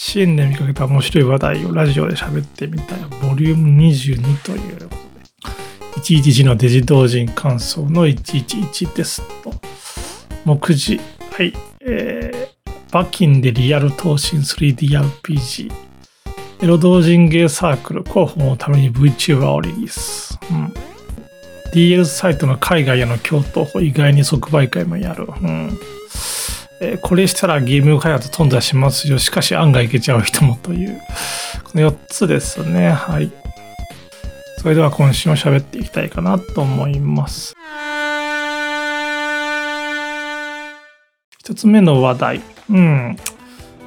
支援で見かけた面白い話題をラジオで喋ってみたい。ボリューム22ということで、111のデジ同人感想の111ですと、目次、はい、えー、バキンでリアル闘神 3DRPG、エロ同人芸サークル広報のために VTuber をリリース。うん。DL サイトの海外への共闘法意外に即売会もやる。うん。えー、これしたらゲーム開発頓挫しますよ。しかし案外いけちゃう人もという。この4つですね。はい。それでは今週も喋っていきたいかなと思います。一つ目の話題。うん。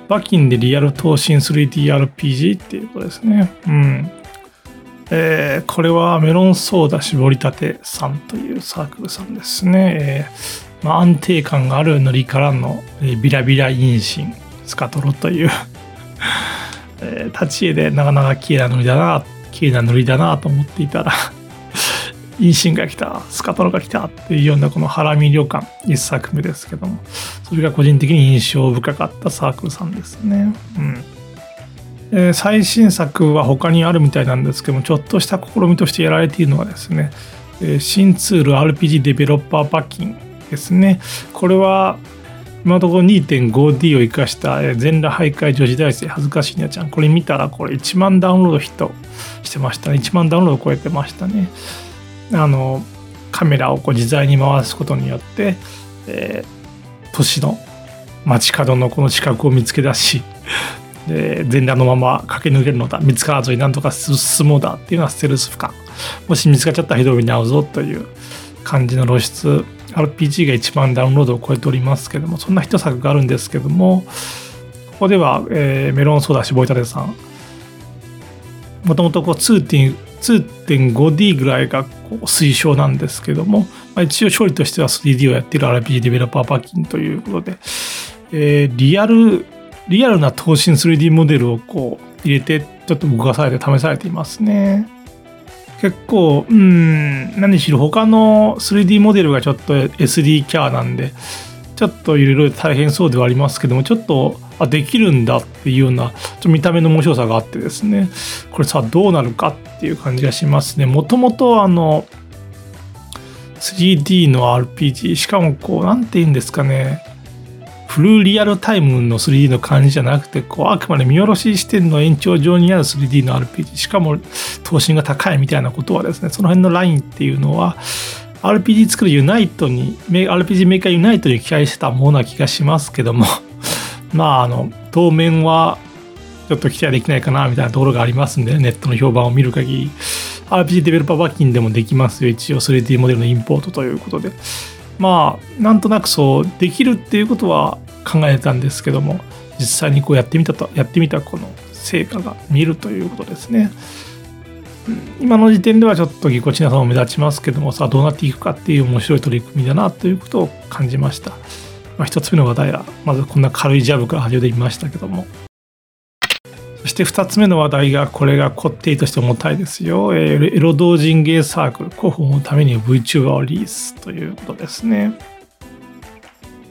バキンでリアル闘神 3DRPG っていうことですね。うん。えー、これはメロンソーダ絞りたてさんというサークルさんですね。えーまあ、安定感がある塗りからの、えー、ビラビラ陰ンスカトロという えー、立ち絵でなかなか綺麗な塗りだな、綺麗な塗りだなと思っていたら 陰ンが来た、スカトロが来たっていうようなこのハラミ旅館一作目ですけども、それが個人的に印象深かったサークルさんですね。うんえー、最新作は他にあるみたいなんですけどもちょっとした試みとしてやられているのはですね、えー、新ツール RPG デベロッパーパッキンですね。これは今のところ 2.5D を生かした全裸徘徊女子大生恥ずかしいにゃちゃん。これ見たらこれ1万ダウンロードヒットしてましたね。1万ダウンロード超えてましたね。あのカメラをこう自在に回すことによって、えー、都市の街角のこの近くを見つけ出し で全裸のまま駆け抜けるのだ。見つからずに何とか進もうだっていうのはステルス負荷。もし見つかっちゃったらひどい目に遭うぞという感じの露出 RPG が一番ダウンロードを超えておりますけどもそんな一作があるんですけどもここでは、えー、メロンソーダ絞りたてさんもともと 2.5D ぐらいがこう推奨なんですけども、まあ、一応勝利としては 3D をやっている RPG デベロッパーパッキンということで、えー、リアルリアルな等身 3D モデルをこう入れてちょっと動かされて試されていますね。結構、うん、何しろ他の 3D モデルがちょっと SD キャーなんで、ちょっといろいろ大変そうではありますけども、ちょっと、あ、できるんだっていうような、ちょ見た目の面白さがあってですね、これさ、どうなるかっていう感じがしますね。もともとあの、3D の RPG、しかもこう、なんて言うんですかね、フルリアルタイムの 3D の感じじゃなくてこうあくまで見下ろし視点の延長上にある 3D の RPG しかも等身が高いみたいなことはですねその辺のラインっていうのは RPG 作るユナイトに RPG メーカーユナイトに期待してたものな気がしますけども まああの当面はちょっと期待できないかなみたいなところがありますんで、ネットの評判を見る限り。RPG デベロッパーバッキンでもできますよ。一応 3D モデルのインポートということで。まあなんとなくそうできるっていうことは考えたんですけども実際にこうやってみたとやってみたこの成果が見るということですね。今の時点ではちょっとぎこちなさも目立ちますけどもさあどうなっていくかっていう面白い取り組みだなということを感じました。まあ、一つ目の話題はまずこんな軽いジャブから始めてみましたけどもそして2つ目の話題がこれがこってりとして重たいですよ。エロ同人ゲーサークル広報のために VTuber をリリースということですね。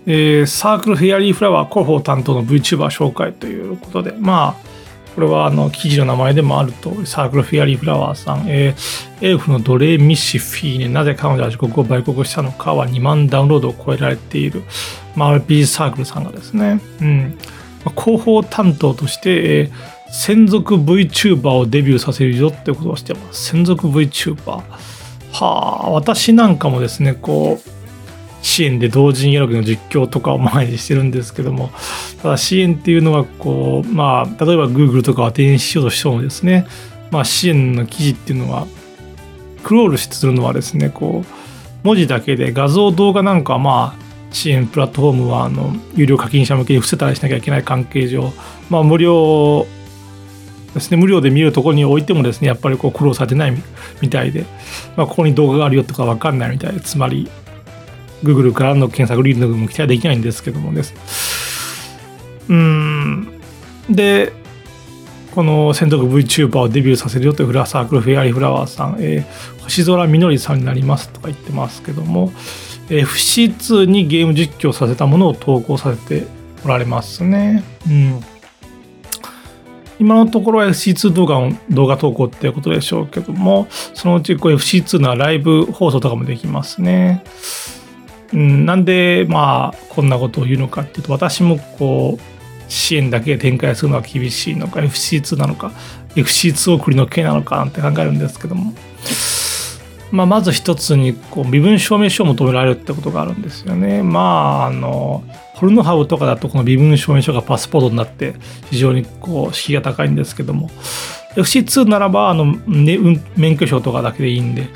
えー、サークルフェアリーフラワー広報担当の VTuber 紹介ということで、まあ、これはあの記事の名前でもあるとサークルフェアリーフラワーさん、えー、エルフのドレミシフィーネ、なぜ彼女は自国を売国したのかは2万ダウンロードを超えられている、まあ、RPG サークルさんがですね、うん、広報担当として、えー専属 VTuber をデビューさせるよってことをしてます。専属 VTuber。はあ、私なんかもですね、こう、支援で同人エログの実況とかを前にしてるんですけども、ただ支援っていうのは、こう、まあ、例えば Google とか当てにしようとしてもですね、まあ、支援の記事っていうのは、クロールするのはですね、こう、文字だけで画像、動画なんかはまあ、支援プラットフォームはあの有料課金者向けに伏せたりしなきゃいけない関係上、まあ、無料ですね。無料で見るところにおいてもですねやっぱりこう苦労されてないみたいで、まあ、ここに動画があるよとか分かんないみたいでつまり Google からの検索リードも期待できないんですけどもです。うん。でこの専属 VTuber をデビューさせるよというフラサークルフェアリーフラワーさん、えー、星空みのりさんになりますとか言ってますけども、えー、FC2 にゲーム実況させたものを投稿させておられますね。うん。今のところは FC2 動画の動画投稿っていうことでしょうけども、そのうちこう FC2 のライブ放送とかもできますね。うん、なんでまあこんなことを言うのかっていうと私もこう支援だけ展開するのは厳しいのか FC2 なのか FC2 送りの系なのかなんて考えるんですけども、まあ、まず一つにこう身分証明書を求められるってことがあるんですよね。まああのホルノハウとかだとこの身分証明書がパスポートになって非常にこう敷居が高いんですけども FC2 ならばあの、ね、免許証とかだけでいいんで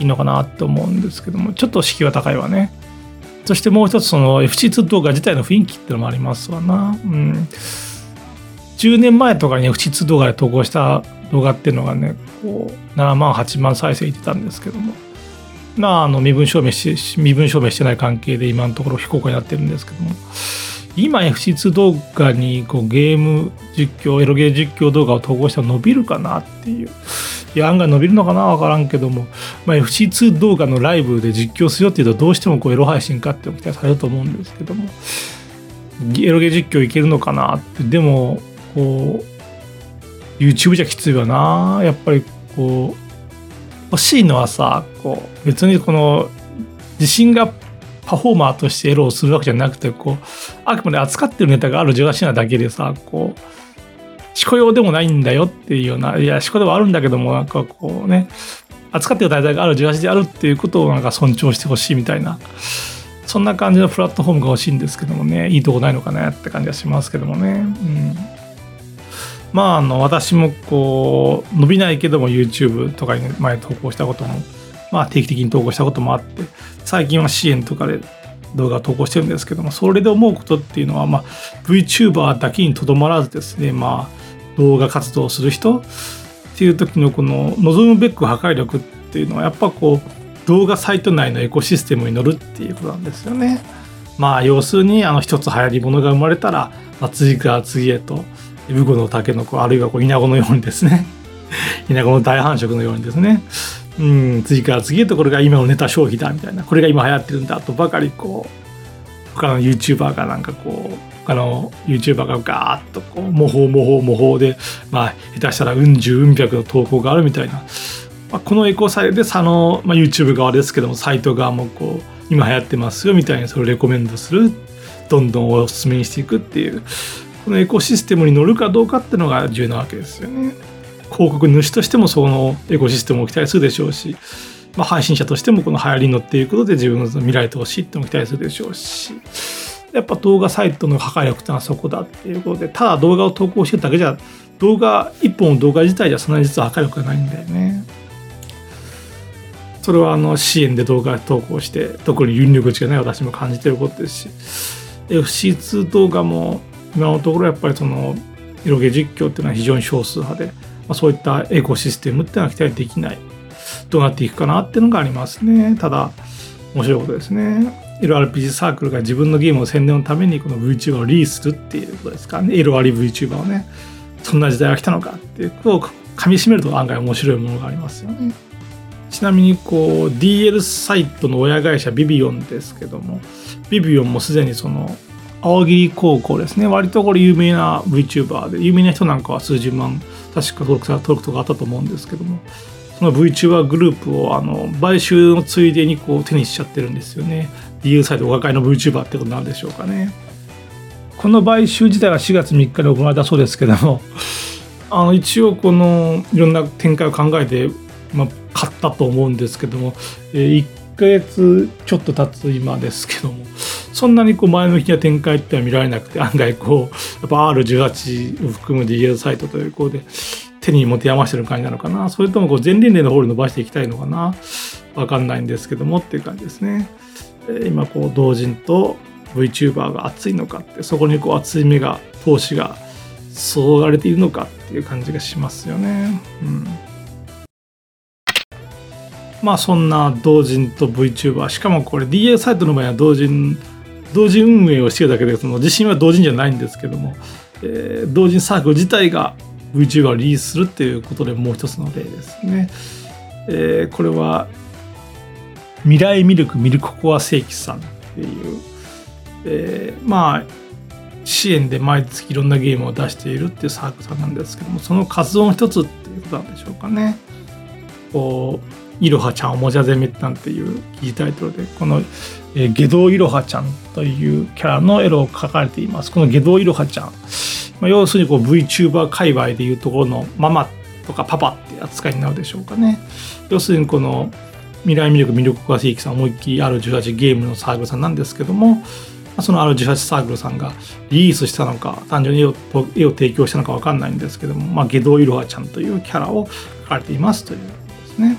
いいのかなって思うんですけどもちょっと敷居は高いわね。そしてもう一つその FC2 動画自体の雰囲気っていうのもありますわな。うん。10年前とかに FC2 動画で投稿した動画っていうのがね、こう7万、8万再生いってたんですけども、まあ、あの身分証明し、身分証明してない関係で今のところ非公開になってるんですけども、今 FC2 動画にこうゲーム実況、エロゲー実況動画を投稿したら伸びるかなっていう。いや案外伸びるのかなわからんけども、まあ、FC2 動画のライブで実況するよっていうとどうしてもこうエロ配信かって期待されると思うんですけども。エロゲー実況いけるのかなって。でもこう YouTube じゃきついわな。やっぱりこう欲しいのはさこう別にこの自信がパフォーマーとしてエロをするわけじゃなくてこうあくまで扱ってるネタがある18なだけでさこう思考用でもないんだよっていうような、いや、思考ではあるんだけども、なんかこうね、扱ってる題材がある18であるっていうことをなんか尊重してほしいみたいな、そんな感じのプラットフォームが欲しいんですけどもね、いいとこないのかなって感じがしますけどもね。うん。まあ、あの、私もこう、伸びないけども YouTube とかに前投稿したことも、まあ定期的に投稿したこともあって、最近は支援とかで動画を投稿してるんですけども、それで思うことっていうのは、まあ、VTuber だけにとどまらずですね、まあ、動画活動をする人っていう時のこの望むべく破壊力っていうのはやっぱこう動画サイト内のエコシステムに乗るっていうことなんですよね。まあ要するにあの一つ流行り物が生まれたら、まあ、次から次へとウゴのタケノコあるいはこうイナゴのようにですね。イナゴの大繁殖のようにですね。うん次から次へとこれが今のネタ消費だみたいな。これが今流行ってるんだとばかりこう他の YouTuber がなんかこうあの YouTuber がガーッとこう模倣模倣模倣でまあ下手したらうん十うん百の投稿があるみたいな、まあ、このエコサイでその、まあ、YouTube 側ですけどもサイト側もこう今流行ってますよみたいにそれをレコメンドする。どんどんおすすめにしていくっていう。このエコシステムに乗るかどうかっていうのが重要なわけですよね。広告主としてもそのエコシステムを期待するでしょうし、まあ、配信者としてもこの流行りに乗っていくことで自分の見られてほしいっても期待するでしょうし。やっぱ動画サイトの破壊力ってのはそこだっていうことでただ動画を投稿してるだけじゃ動画一本の動画自体じゃそんなに実は破壊力がないんだよね。それはあの支援で動画投稿して特に引力値がない私も感じてることですし FC2 動画も今のところやっぱりそのエロゲ実況っていうのは非常に少数派で、まあ、そういったエコシステムっていうのは期待できないどうなっていくかなっていうのがありますね。ただ面白いことですね。LRPG サークルが自分のゲームの宣伝のためにこの VTuber をリースするっていうことですからね。L 割り VTuber をねそんな時代が来たのかっていうこと噛みしめると案外面白いものがありますよね。ちなみにこう DL サイトの親会社ビビオンですけどもビビオンもすでにその青桐高校ですね。割とこれ有名な VTuber で有名な人なんかは数十万確か登録登録とかあったと思うんですけども。その VTuber グループをあの買収のついでにこう手にしちゃってるんですよね。DU サイトお抱えの VTuber ってことなんでしょうかね。この買収自体は4月3日に行われたそうですけども、あの一応このいろんな展開を考えて、まあ、買ったと思うんですけども、えー、1ヶ月ちょっと経つ今ですけども、そんなにこう前向きな展開っては見られなくて、案外こう、やっぱ R18 を含む DL サイトということで、手に持て余してる感じなのかな、それともこう前輪齢の方に伸ばしていきたいのかな、わかんないんですけどもっていう感じですね。今こう同人と VTuber が熱いのかってそこにこう熱い目が投資が注がれているのかっていう感じがしますよね。うん、まあそんな同人と VTuber しかもこれ DA サイトの場合は同人同人運営をしてるだけでその自身は同人じゃないんですけども、えー、同人サークル自体が VTuber をリリースするっていうことでもう一つの例ですね。えー、これは未来ミルクミルクコア正規さんっていう、えー、まあ支援で毎月いろんなゲームを出しているっていうサークルさんなんですけどもその活動の一つっていうことなんでしょうかね。こういろはちゃんおもちゃ攻めなんていう記事タイトルでこの、えー、下道いろはちゃんというキャラのエロを描かれています。この下道いろはちゃん、まあ、要するにこう VTuber 界隈でいうところのママとかパパって扱いになるでしょうかね。要するにこの未来魅力魅力が正規さん思いっきり R18 ゲームのサークルさんなんですけどもその R18 サークルさんがリリースしたのか単純に絵を絵を提供したのか分かんないんですけども、まあ、下道いろはちゃんというキャラを描かれていますということですね。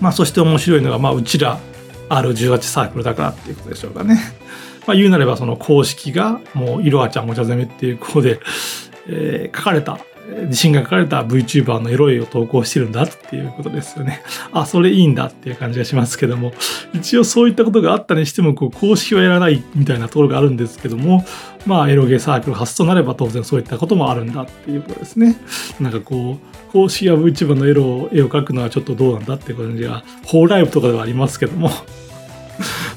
まあ、そして面白いのが、まあ、うちら R18 サークルだからっていうことでしょうかね。まあ、言うなればその公式がもういろはちゃんお茶攻めっていうことで、えー、書かれた自信が書かれた VTuber のエロいを投稿してるんだっていうことですよね。あ、それいいんだっていう感じがしますけども、一応そういったことがあったにしても、こう、公式はやらないみたいなところがあるんですけども、まあ、エロゲーサークル発となれば当然そういったこともあるんだっていうことですね。なんかこう、公式や VTuber のエロ絵を描くのはちょっとどうなんだっていう感じが、ホーライブとかではありますけども、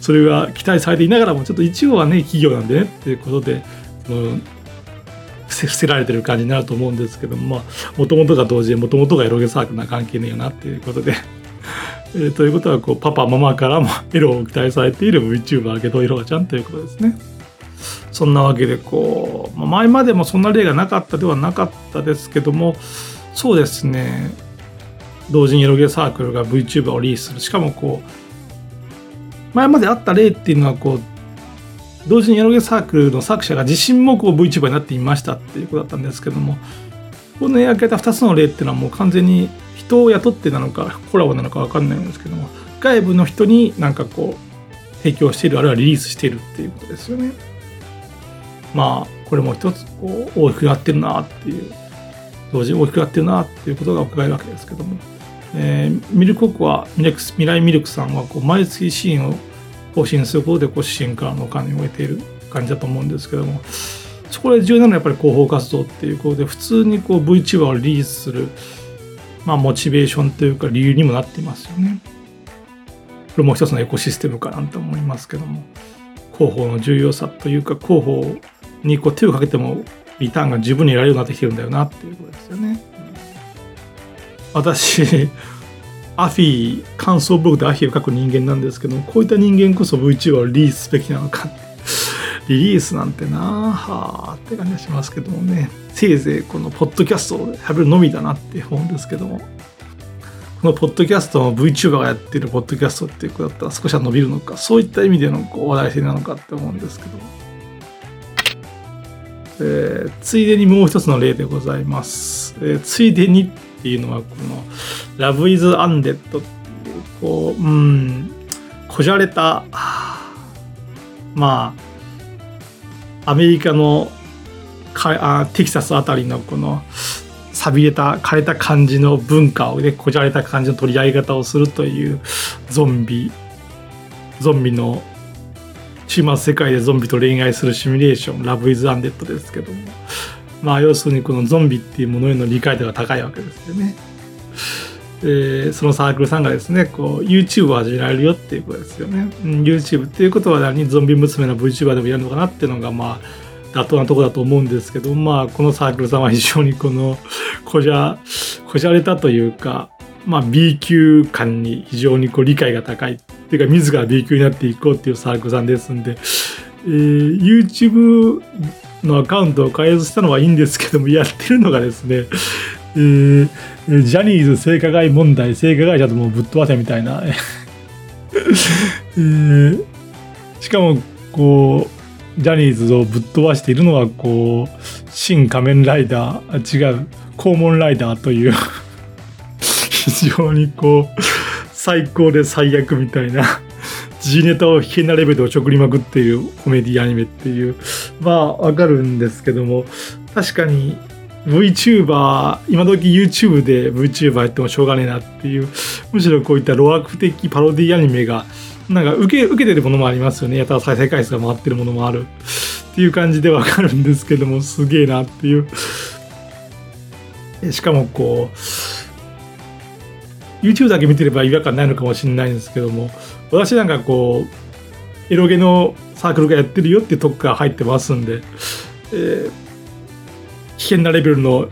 それが期待されていながらも、ちょっと一応はね、企業なんでねっていうことで、その伏せられてる感じになると思うんですけどももともとが同時でもともとがエロゲサークルな関係ねえよなっていうことで。えー、ということはこうパパママからも エロを期待されている VTuber ゲドエロガちゃんということですね。そんなわけでこう前までもそんな例がなかったではなかったですけどもそうですね。同時にエロゲサークルが VTuber をリリースする。しかもこう前まであった例っていうのはこう同時にエロゲサークルの作者が自身もこう VTuber になっていましたっていうことだったんですけどもこの描かれた2つの例っていうのはもう完全に人を雇ってなのかコラボなのか分かんないんですけども外部の人になんかこう提供しているあるいはリリースしているっていうことですよね。まあこれも一つこう大きくなってるなっていう同時に大きくなってるなっていうことが伺えるわけですけども、えー、ミルクココアミレクス未来ミルクさんはこう毎月シーンを更新することでこう支援からのお金を得ている感じだと思うんですけどもそこで重要なのはやっぱり広報活動っていうことで普通にこう VTuber をリリースする、まあ、モチベーションというか理由にもなっていますよね。これも一つのエコシステムかなと思いますけども広報の重要さというか広報にこう手をかけてもリターンが十分に得られるようになってきてるんだよなっていうことですよね。私アフィー感想ブログでアフィーを書く人間なんですけどもこういった人間こそ VTuber をリリースすべきなのか。リリースなんてなはあって感じがしますけどもね。せいぜいこのポッドキャストを喋るのみだなって思うんですけどもこのポッドキャストも VTuber がやってるポッドキャストっていうことだったら少しは伸びるのかそういった意味でのこう話題性なのかって思うんですけど。えー、ついでにもう一つの例でございます。えー、ついでにっていうのはこの「Love is Undead」っていうこううんこじゃれたまあアメリカのかあテキサスあたりのこの寂れた枯れた感じの文化をねこじゃれた感じの取り上げ方をするというゾンビゾンビの終末世界でゾンビと恋愛するシミュレーション「ラブ・イズ・アンデッド」ですけども。まあ要するにこのゾンビっていうものへの理解度が高いわけですよね。でそのサークルさんがですねこう YouTube を始められるよっていうことですよね。うん、YouTube っていうことは何？ゾンビ娘の VTuber でもやるのかなっていうのがまあ妥当なとこだと思うんですけどまあこのサークルさんは非常にこのこじゃこじゃれたというかまあ B 級感に非常にこう理解が高いっていうか自ら B 級になっていこうっていうサークルさんですんで、えー、YouTube のアカウントを開発したのはいいんですけどもやってるのがですね、えー、ジャニーズ性加害問題性加害者ともぶっ飛ばせみたいな、えー、しかもこうジャニーズをぶっ飛ばしているのはこう新仮面ライダー違う肛門ライダーという非常にこう最高で最悪みたいな G ネタを危険なレベルでおちょくりまくっているコメディアニメっていうまあわかるんですけども確かに VTuber 今時 YouTube で VTuber やってもしょうがねえなっていうむしろこういったロアク的パロディアニメがなんか受け受けてるものもありますよね。やたら再生回数が回ってるものもあるっていう感じでわかるんですけどもすげえなっていう。しかもこう YouTube だけ見てれば違和感ないのかもしれないんですけども私なんかこうエロゲのサークルがやってるよっていうとこが入ってますんで、えー、危険なレベルの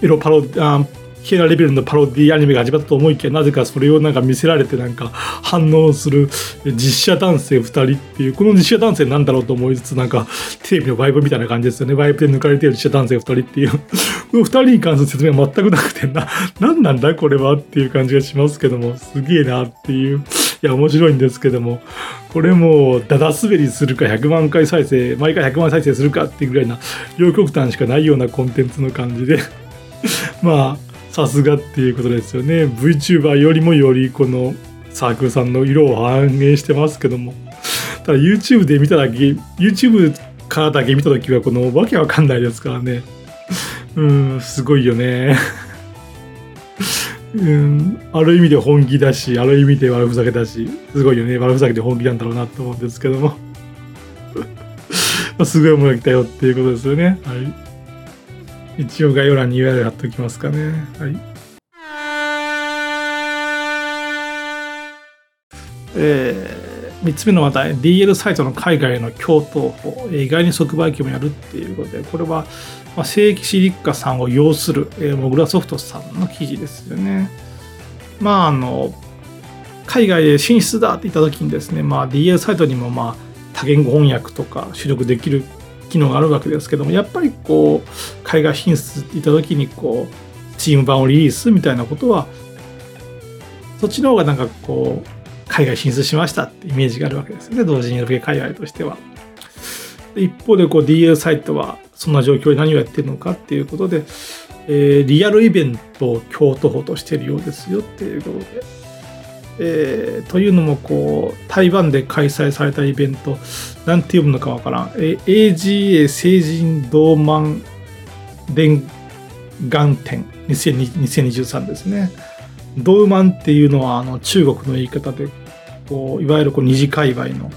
エロパロあ危険なレベルのパロディアニメが始まったと思いきやなぜかそれをなんか見せられてなんか反応する実写男性2人っていうこの実写男性なんだろうと思いつつなんかテレビのバイブみたいな感じですよね。バイブで抜かれてる実写男性2人っていう。この2人に関する説明は全くなくてな何なんだこれはっていう感じがしますけどもすげえなっていう。いや面白いんですけどもこれもダダ滑りするか100万回再生毎回100万再生するかっていうぐらいな両極端しかないようなコンテンツの感じで まあさすがっていうことですよね。VTuber よりもよりこのサークルさんの色を反映してますけどもただ YouTube で見ただけ YouTube からだけ見た時はこのわけわかんないですからね。うんすごいよね。うん。ある意味で本気だしある意味で悪ふざけだしすごいよね。悪ふざけで本気なんだろうなと思うんですけども。すごいものが来たよっていうことですよね。はい。一応概要欄に URL 貼っておきますかね。はい。えー、3つ目の話題、DL サイトの海外の共闘法、意外に即売機もやるっていうことで、これは、まあ、正規シリッカさんを要する、えー、モグラソフトさんの記事ですよね。まあ、あの、海外で進出だって言った時にですね、まあ、DL サイトにも、まあ、多言語翻訳とか出力できる機能があるわけですけどもやっぱりこう海外進出って言った時にこうチーム版をリリースみたいなことはそっちの方がなんかこう海外進出しましたってイメージがあるわけですよね同時に海外としては。一方でこう DL サイトはそんな状況で何をやってるのかっていうことで、えー、リアルイベントを京都法としてるようですよっていうことで。えー、というのもこう台湾で開催されたイベントなんて読むのかわからん、えー AGA 成人同満伝願展2023ですね同満っていうのはあの中国の言い方でこういわゆるこう二次界隈の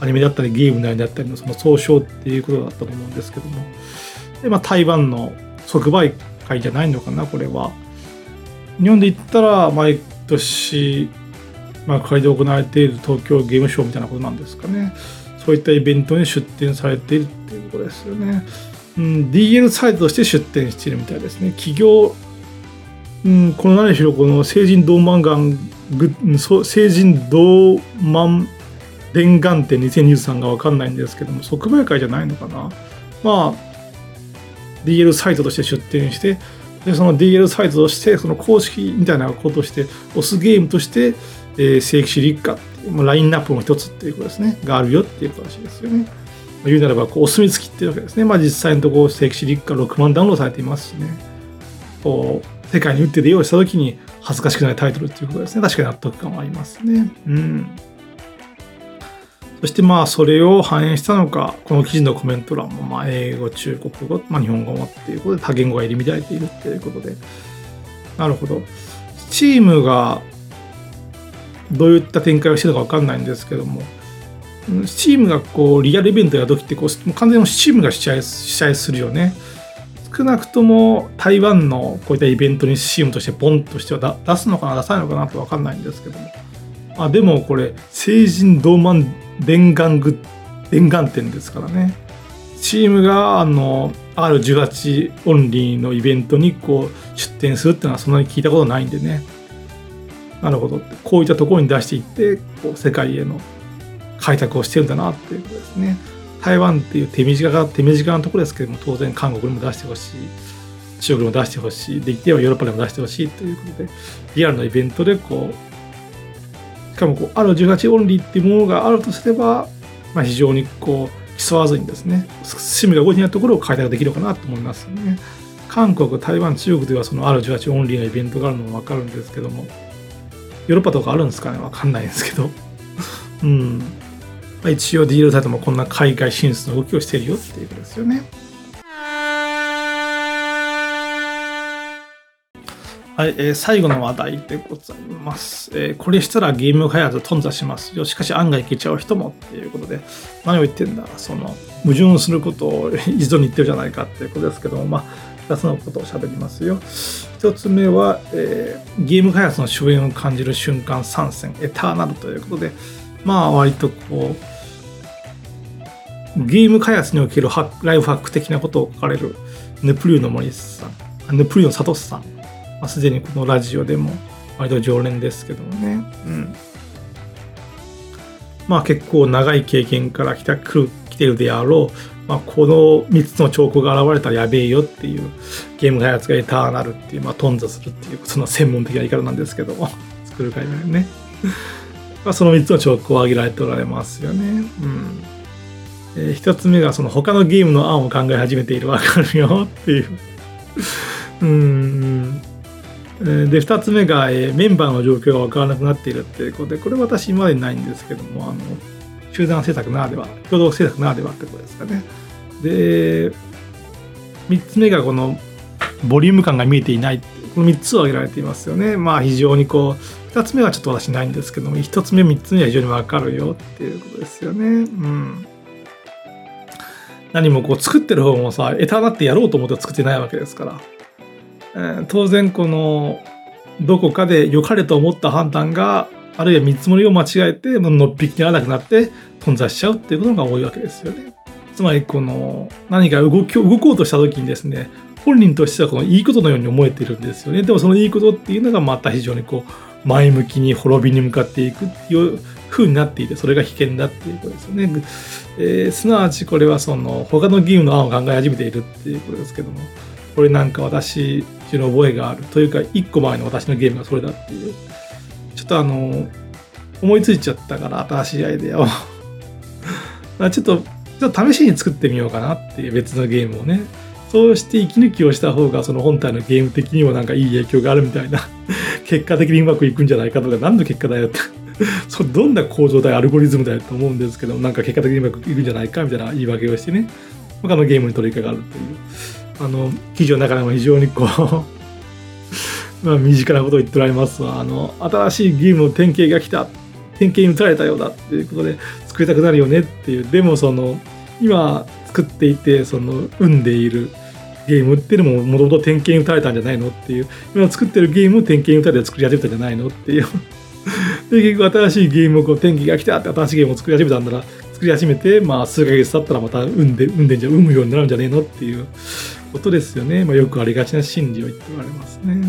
アニメだったりゲーム内だったりのその総称っていうことだったと思うんですけどもで、まあ、台湾の即売会じゃないのかなこれは日本で言ったら毎年まあ、会で行われている東京ゲームショウみたいなことなんですかね。そういったイベントに出展されているっていうことですよね。うん、DL サイトとして出展しているみたいですね。企業、うん、この何しろこの成人同満願成人同満伝願展2023が分かんないんですけども即売会じゃないのかな？まあ DL サイトとして出展してでその DL サイトとしてその公式みたいなことをして押すゲームとしてえー、正規種立夏っていうラインナップの一つっていうことですね、があるよっていうことですよね。まあ、言うならば、こうお墨付きっていうわけですね。まあ実際のところ、正規種立夏6万ダウンロードされていますしね。こう、世界に打って出ようしたときに恥ずかしくないタイトルっていうことですね。確かに納得感はありますね。うん。そしてまあそれを反映したのか、この記事のコメント欄もまあ英語、中国語、まあ、日本語もっていうことで多言語が入り乱れているっていうことで、なるほど。チームがどういった展開をしてるのか分かんないんですけども、スチームがこうリアルイベントやるときってこう完全にチームが主催主催するよね。少なくとも台湾のこういったイベントにスチームとしてポンとしては出すのかな出さないのかなと分かんないんですけども。あでもこれ成人同満伝願具伝願展ですからね。チームがあの R18 オンリーのイベントにこう出展するっていうのはそんなに聞いたことないんでね。なるほどこういったところに出していってこう世界への開拓をしてるんだなっていうことですね。台湾っていう手短が手短なところですけども当然韓国にも出してほしい中国にも出してほしいできてはヨーロッパにも出してほしいということでリアルなイベントでこうかもこうある18オンリーっていうものがあるとすれば、まあ、非常にこう競わずにですね趣味が動いてないところを開拓できるかなと思いますね。韓国、台湾、中国ではそのある18オンリーのイベントがあるのも分かるんですけどもヨーロッパとかあるんですかね？わかんないんですけど。うん。ま、一応 DL サイトもこんな海外進出の動きをしているよっていうことですよね。はい、えー、最後の話題でございます、えー、これしたらゲーム開発頓挫しますよ。しかし案外いけちゃう人もっていうことで、何を言ってんだ、その、矛盾することを一度に言ってるじゃないかっていうことですけども、まあ、2つのことを喋りますよ。1つ目は、えー、ゲーム開発の終焉を感じる瞬間参戦、エターナルということで、まあ割とこう、ゲーム開発におけるハライフハック的なことを書かれるヌプリューの森さん、ヌプリューのサトスさん、まあ、すでにこのラジオでも割と常連ですけどもね。うん。まあ結構長い経験から来た来る来てるであろう、まあ、この3つの兆候が現れたらやべえよっていうゲーム開発がエターナルっていう、まあ、頓挫するっていうその専門的な言い方なんですけども 作る会でね。まあその3つの兆候を挙げられておられますよね。うんえー、1つ目がその他のゲームの案を考え始めているわかるよっていう うんで2つ目が、えー、メンバーの状況が分からなくなっているっていうことでこれ私今までにないんですけどもあの集団制作ならでは共同制作ならではってことですかね。で3つ目がこのボリューム感が見えていないこの3つを挙げられていますよね。まあ非常にこう2つ目はちょっと私ないんですけども1つ目3つ目は非常に分かるよっていうことですよね。うん。何もこう作ってる方もさ、エターナってやろうと思って作ってないわけですから。えー、当然この、どこかで良かれと思った判断が、あるいは見積もりを間違えて、のっぴきに合わなくなって頓挫しちゃうっていうことが多いわけですよね。つまりこの、何か動き動こうとした時にですね、本人としてはこのいいことのように思えているんですよね。でもそのいいことっていうのがまた非常にこう、前向きに滅びに向かっていくっていう風になっていて、それが危険だっていうことですよね。えー、すなわちこれはその他の議員の案を考え始めているっていうことですけども、これなんか私の覚えがあるというか、一個前の私のゲームがそれだっていう、ちょっとあの、思いついちゃったから新しいアイデアを。ちょっと、ちょっと試しに作ってみようかなっていう別のゲームをね。そうして息抜きをした方がその本体のゲーム的にもなんかいい影響があるみたいな。結果的にうまくいくんじゃないかとか何の結果だよって。そどんな構造だよアルゴリズムだよと思うんですけどなんか結果的にうまくいくんじゃないかみたいな言い訳をしてね。他のゲームに取り掛かるという。あの記事の中でも非常にこう まあ身近なことを言っておられますわ。あの新しいゲームの典型が来た。典型に打たれたようだっていうことで作りたくなるよねっていう。でもその今作っていてその生んでいるゲームっていうのももともと典型に打たれたんじゃないのっていう。今作ってるゲームを典型に打たれて作り始めたんじゃないのっていう。で、結局新しいゲームをこう、天気が来たって新しいゲームを作り始めたんだら、作り始めて、まあ、数ヶ月経ったらまた産んで、産んでんじゃ、産むようになるんじゃねえのっていう。ことですよね。まあ、よくありがちな心理を言っておられますね。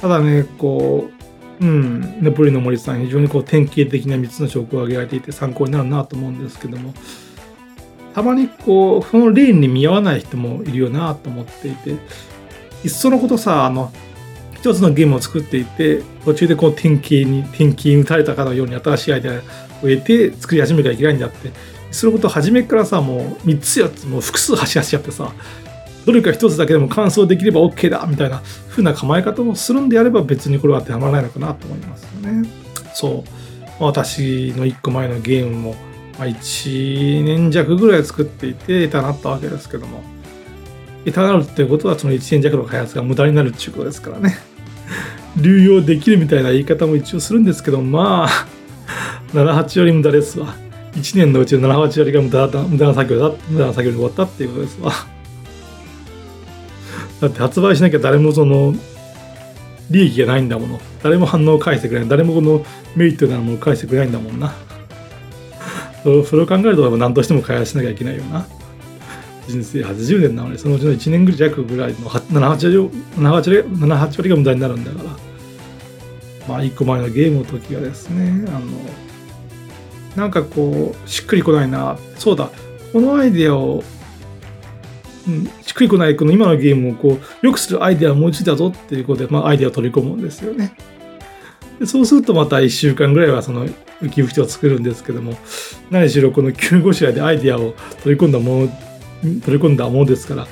ただね、こう、うん、ネポリの森さん、非常にこう典型的な3つの証拠を挙げられていて参考になるなと思うんですけども、たまにこう、その例に見合わない人もいるよなと思っていて、いっそのことさ、あの、一つのゲームを作っていて途中でこう典型に典型に打たれたかのように新しいアイデアを得て作り始めなきゃいけないんだってそのことを初めからさもう3つ4つもう複数走らせちゃってさどれか1つだけでも完走できれば OK だみたいな風な構え方をするんであれば別にこれは当てはまらないのかなと思いますよね。そう私の1個前のゲームも、まあ、1年弱ぐらい作っていてたなったわけですけどもエターナルっていうことはその1年弱の開発が無駄になるっていうことですからね。流用できるみたいな言い方も一応するんですけど、まあ、78割無駄ですわ。1年のうちの78割が無駄だ無駄な作業だ、無駄な作業に終わったっていうことですわ。だって発売しなきゃ誰もその、利益がないんだもの。誰も反応を返してくれない。誰もこのメリットなものを返してくれないんだもんな。それを考えると何としても開発しなきゃいけないよな。人生80年なのにそのうちの1年ぐらい弱ぐらいの7、8割 ,7 8割が無駄になるんだからまあ1個前のゲームの時はですねあのなんかこうしっくりこないな。そうだ。このアイデアを、うん、しっくりこないこの今のゲームをこうよくするアイデアを思いついたぞっていうことで、まあ、アイデアを取り込むんですよね。でそうするとまた1週間ぐらいはその浮き吹きを作るんですけども何しろこの急ごしらえでアイデアを取り込んだもの取り込んだものですから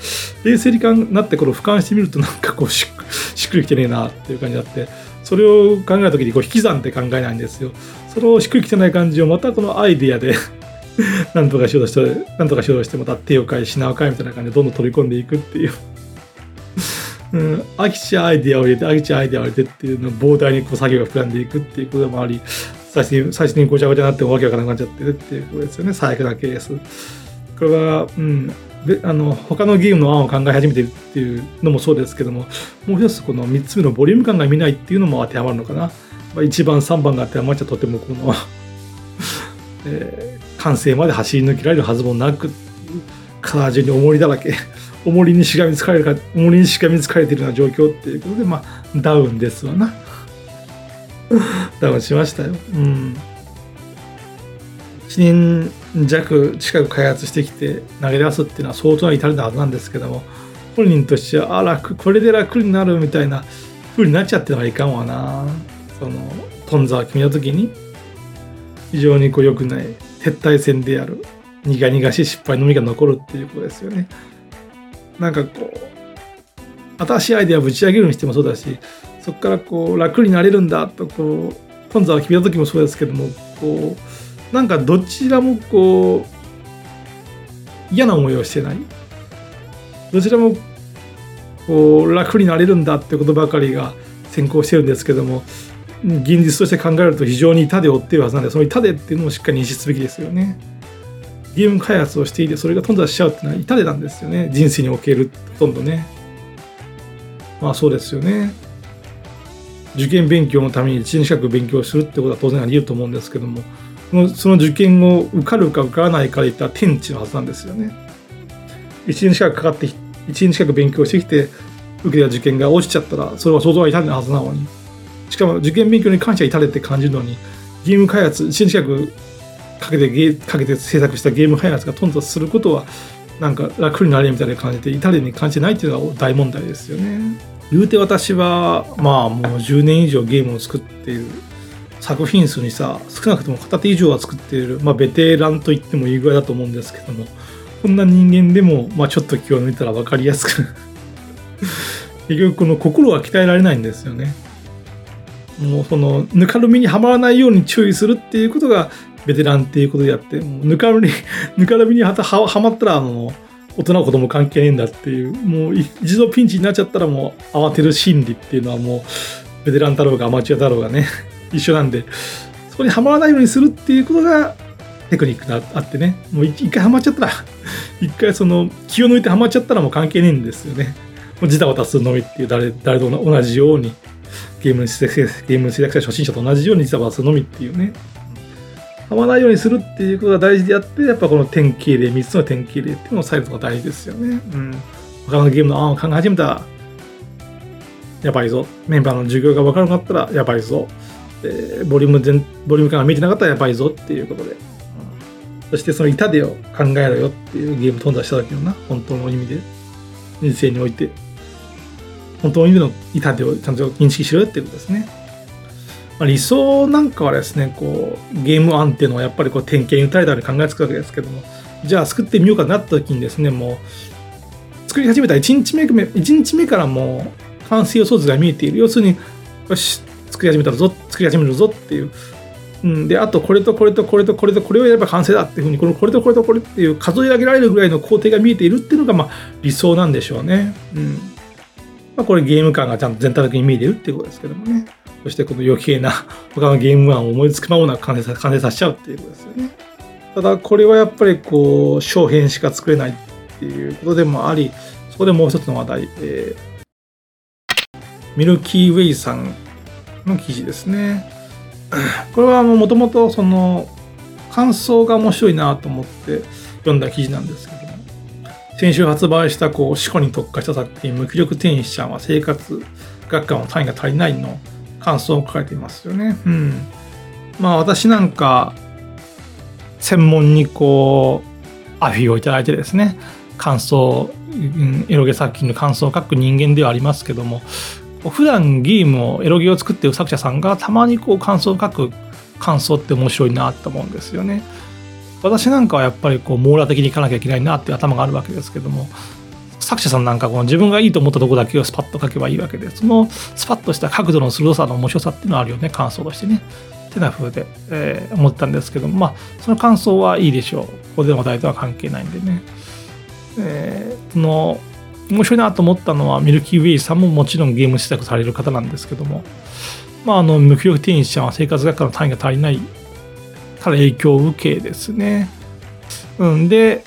冷静になってこれを俯瞰してみるとなんかこうしっくりきてねえなっていう感じがあってそれを考えた時にこう引き算って考えないんですよ。それをしっくりきてない感じをまたこのアイディアで なんとかしようとしてなんとかしようとしてまた手を変え品を変えみたいな感じでどんどん取り込んでいくっていう。うん、空き地アイディアを入れて空き地アイディアを入れてっていうの膨大にこう作業が膨らんでいくっていうこともあり最終に最終にごちゃごちゃになってわけわからなくなっちゃってるっていうことですよね。最悪なケース。これは、うん、であの他のゲームの案を考え始めてるっていうのもそうですけどももう一つこの3つ目のボリューム感が見ないっていうのも当てはまるのかな、まあ、1番3番が当てはまちゃとてもこの え完成まで走り抜けられるはずもなく体中に重りだらけ 重りにしがみつかれるか重りにしがみつかれてるような状況っていうことでまあダウンですわな。ダウンしましたよ。うん。1年弱近く開発してきて投げ出すっていうのは相当な至りなはずなんですけども本人としてはあ楽これで楽になるみたいな風になっちゃってはいかんわな。その頓挫を決めた時に非常にこう良くない撤退戦である苦々しい失敗のみが残るっていうことですよね。なんかこう新しいアイデアをぶち上げるにしてもそうだしそこからこう楽になれるんだとこう頓挫を決めた時もそうですけどもこうなんかどちらもこう嫌な思いをしてない。どちらもこう楽になれるんだってことばかりが先行してるんですけども現実として考えると非常に痛手を負っているはずなんでその痛手っていうのをしっかり認識すべきですよね。ゲーム開発をしていてそれが頓挫しちゃうっていうのは痛手なんですよね人生におけるほとんどね。まあそうですよね。受験勉強のために1年近く勉強するってことは当然あり得ると思うんですけどもその受験を受かるか受からないかでいったら天地のはずなんですよね。1年近くかかって1年近く勉強してきて受けた受験が落ちちゃったらそれは想像は痛手なはずなのにしかも受験勉強に関しては痛手って感じるのにゲーム開発1年近くかけてゲかけて制作したゲーム開発が頓挫することはなんか楽になれみたいな感じで痛手に感じないっていうのが大問題ですよね。言うて私はまあもう10年以上ゲームを作っている作品数にさ少なくとも片手以上は作っている、まあ、ベテランと言ってもいいぐらいだと思うんですけどもこんな人間でも、まあ、ちょっと気を抜いたら分かりやすく 結局この心は鍛えられないんですよね。もうそのぬかるみにはまらないように注意するっていうことがベテランっていうことであってぬかるみ ぬかるみにはまったらあの大人子供関係ねえんだっていうもう一度ピンチになっちゃったらもう慌てる心理っていうのはもうベテランだろうがアマチュアだろうがね 一緒なんでそこにはまらないようにするっていうことがテクニックがあってねもう一回はまっちゃったら 一回その気を抜いてはまっちゃったらもう関係ねえんですよね。もうジタバタするのみっていう誰誰と同じようにゲーム制作ム制作者初心者と同じようにジタバタすのみっていうね。はまないようにするっていうことが大事であってやっぱこの典型例3つの典型例っていうのを抑えるのが大事ですよね。うん。他のゲームの案を考え始めたらやばいぞ。メンバーの授業が分からなかったらやばいぞ。えボリューム全ボリューム感が見えてなかったらやばいぞ。っていうことで、うん、そしてその痛手を考えろよっていうゲーム頓挫した時のな本当の意味で人生において。本当の意味の痛手をちゃんと認識しろよっていうことですね、まあ、理想なんかはですねこうゲーム案っていうのはやっぱりこう典型に打たれたように考えつくわけですけどもじゃあ作ってみようかなった時にですねもう作り始めた1日目 ,1 日目からもう完成予想図が見えている。要するによし作り始めたぞ作り始めるぞっていう、うん、であとこれとこれとこれとこれとこれをやれば完成だっていうふうにこのこれとこれとこれっていう数え上げられるぐらいの工程が見えているっていうのがまあ理想なんでしょうね。うん。まあ、これゲーム感がちゃんと全体的に見えてるっていうことですけどもね。そしてこの余計な 他のゲーム案を思いつくままな完成さ完成させちゃうっていうことですよね。ただこれはやっぱりこう小編しか作れないっていうことでもありそこでもう一つの話題、えー、ミルキーウェイさんの記事ですね。これはもともとその感想が面白いなと思って読んだ記事なんですけ先週発売したこう思考に特化した作品「無気力天使ちゃんは生活学科の単位が足りない」の感想を書かれていますよね。うん、まあ私なんか専門にこうアフィをいただいてですね感想エロゲ作品の感想を書く人間ではありますけども普段ゲームをエロゲを作ってる作者さんがたまにこう感想を書く感想って面白いなと思うんですよね。私なんかはやっぱりこう網羅的にいかなきゃいけないなっていう頭があるわけですけども作者さんなんかこの自分がいいと思ったとこだけをスパッと書けばいいわけでそのスパッとした角度の鋭さの面白さっていうのはあるよね感想としてね。ってな風で、えー、思ったんですけどまあその感想はいいでしょうここでの話題とは関係ないんでね。えー、その面白いなと思ったのはミルキーウェイさんももちろんゲーム制作される方なんですけども、まあ、あの無気力天使ちゃんは生活学科の単位が足りないから影響を受けですね。うん、で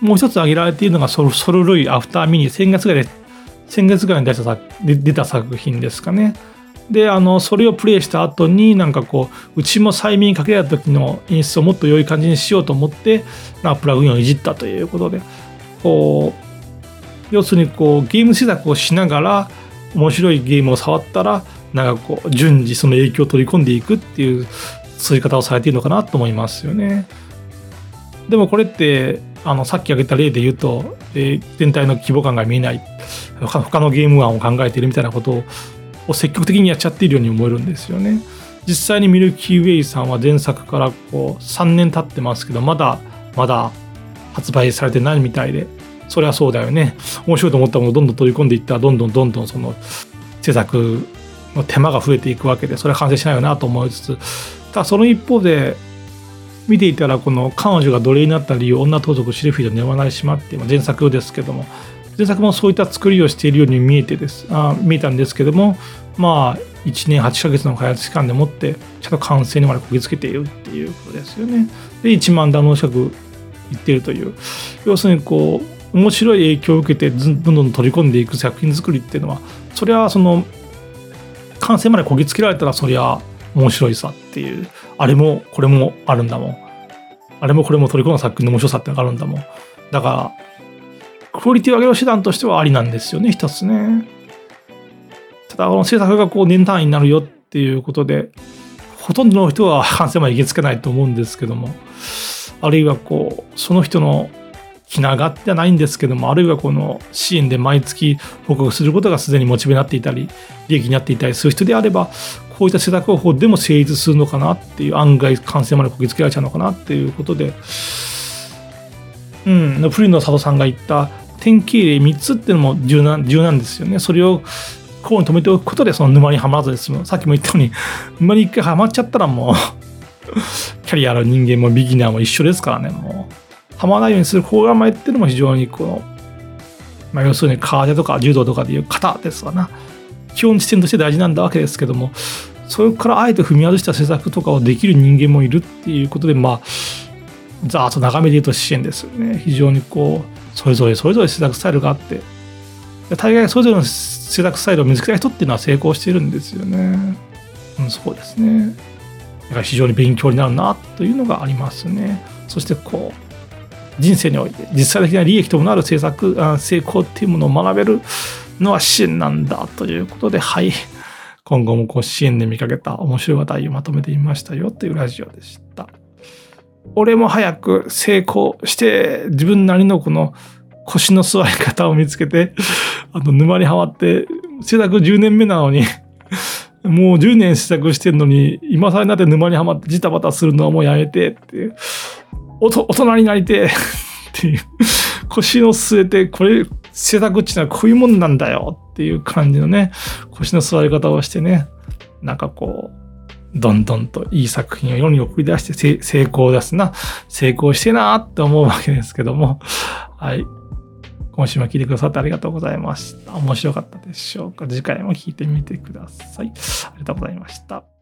もう一つ挙げられているのがソルソルルイアフターミニ先月ぐらい先月ぐらいに出た出た作品ですかね。であのそれをプレイした後になんかこううちも催眠かけられた時の演出をもっと良い感じにしようと思ってなんかプラグインをいじったということでこう要するにこうゲーム制作をしながら面白いゲームを触ったらなんかこう順次その影響を取り込んでいくっていうそうい方をされているのかなと思いますよね。でもこれってあのさっき挙げた例で言うと、えー、全体の規模感が見えない他のゲーム案を考えているみたいなことを積極的にやっちゃっているように思えるんですよね。実際にミルキーウェイさんは前作からこう3年経ってますけどまだまだ発売されてないみたいでそれはそうだよね面白いと思ったものをどんどん取り込んでいったらどんどんどんどんその制作の手間が増えていくわけでそれは完成しないよなと思いつつただその一方で見ていたらこの彼女が奴隷になった理由女盗賊シルフィード眠らない島っていう前作ですけども前作もそういった作りをしているように見えてですあ見えたんですけどもまあ1年8ヶ月の開発期間でもってちゃんと完成にまでこぎつけているっていうことですよね。で1万ダウンロード近くいってるという要するにこう面白い影響を受けてどんどん取り込んでいく作品作りっていうのはそれはその完成までこぎつけられたらそりゃ面白いさっていう。あれもこれもあるんだもん。あれもこれも取り込んだ作品の面白さってのがあるんだもん。だからクオリティを上げる手段としてはありなんですよね一つね。ただこの制作がこう年単位になるよっていうことでほとんどの人は完成まで行きつけないと思うんですけども。あるいはこうその人の気長ってないんですけどもあるいはこの支援で毎月報告することがすでにモチベになっていたり利益になっていたりする人であればこういった施策方法でも成立するのかなっていう案外完成までこぎつけられちゃうのかなっていうことでうん。プリンの佐藤さんが言った典型例3つっていうのも重要重要なんですよね。それをこうに止めておくことでその沼にはまらずです。さっきも言ったように沼に一回はまっちゃったらもう キャリアの人間もビギナーも一緒ですからねもう。はまらないようにする心構えっていうのも非常にこの、まあ、要するに空手とか柔道とかでいう型ですわな基本地点として大事なんだわけですけどもそれからあえて踏み外した施策とかをできる人間もいるっていうことでまあざーっと眺めて言うと支援ですよね非常にこうそれぞれそれぞれ施策スタイルがあって大概それぞれの施策スタイルを見つけた人っていうのは成功してるんですよね。うん、そうですね。だから非常に勉強になるなというのがありますね。そしてこう人生において実際的な利益ともなる政策成功っていうものを学べるのは支援なんだということではい今後もこう支援で見かけた面白い話題をまとめてみましたよというラジオでした。俺も早く成功して自分なりのこの腰の座り方を見つけて あの沼にはまって制作10年目なのに もう10年試作してんのに今更になって沼にはまってジタバタするのはもうやめてっていうおと大人になりて っていう。腰の据えてこれ制作っていうのはこういうもんなんだよ。っていう感じのね腰の座り方をしてねなんかこうどんどんといい作品を世に送り出して成功ですな。成功してなって思うわけですけども。はい。今週も聞いてくださってありがとうございました。面白かったでしょうか？次回も聞いてみてください。ありがとうございました。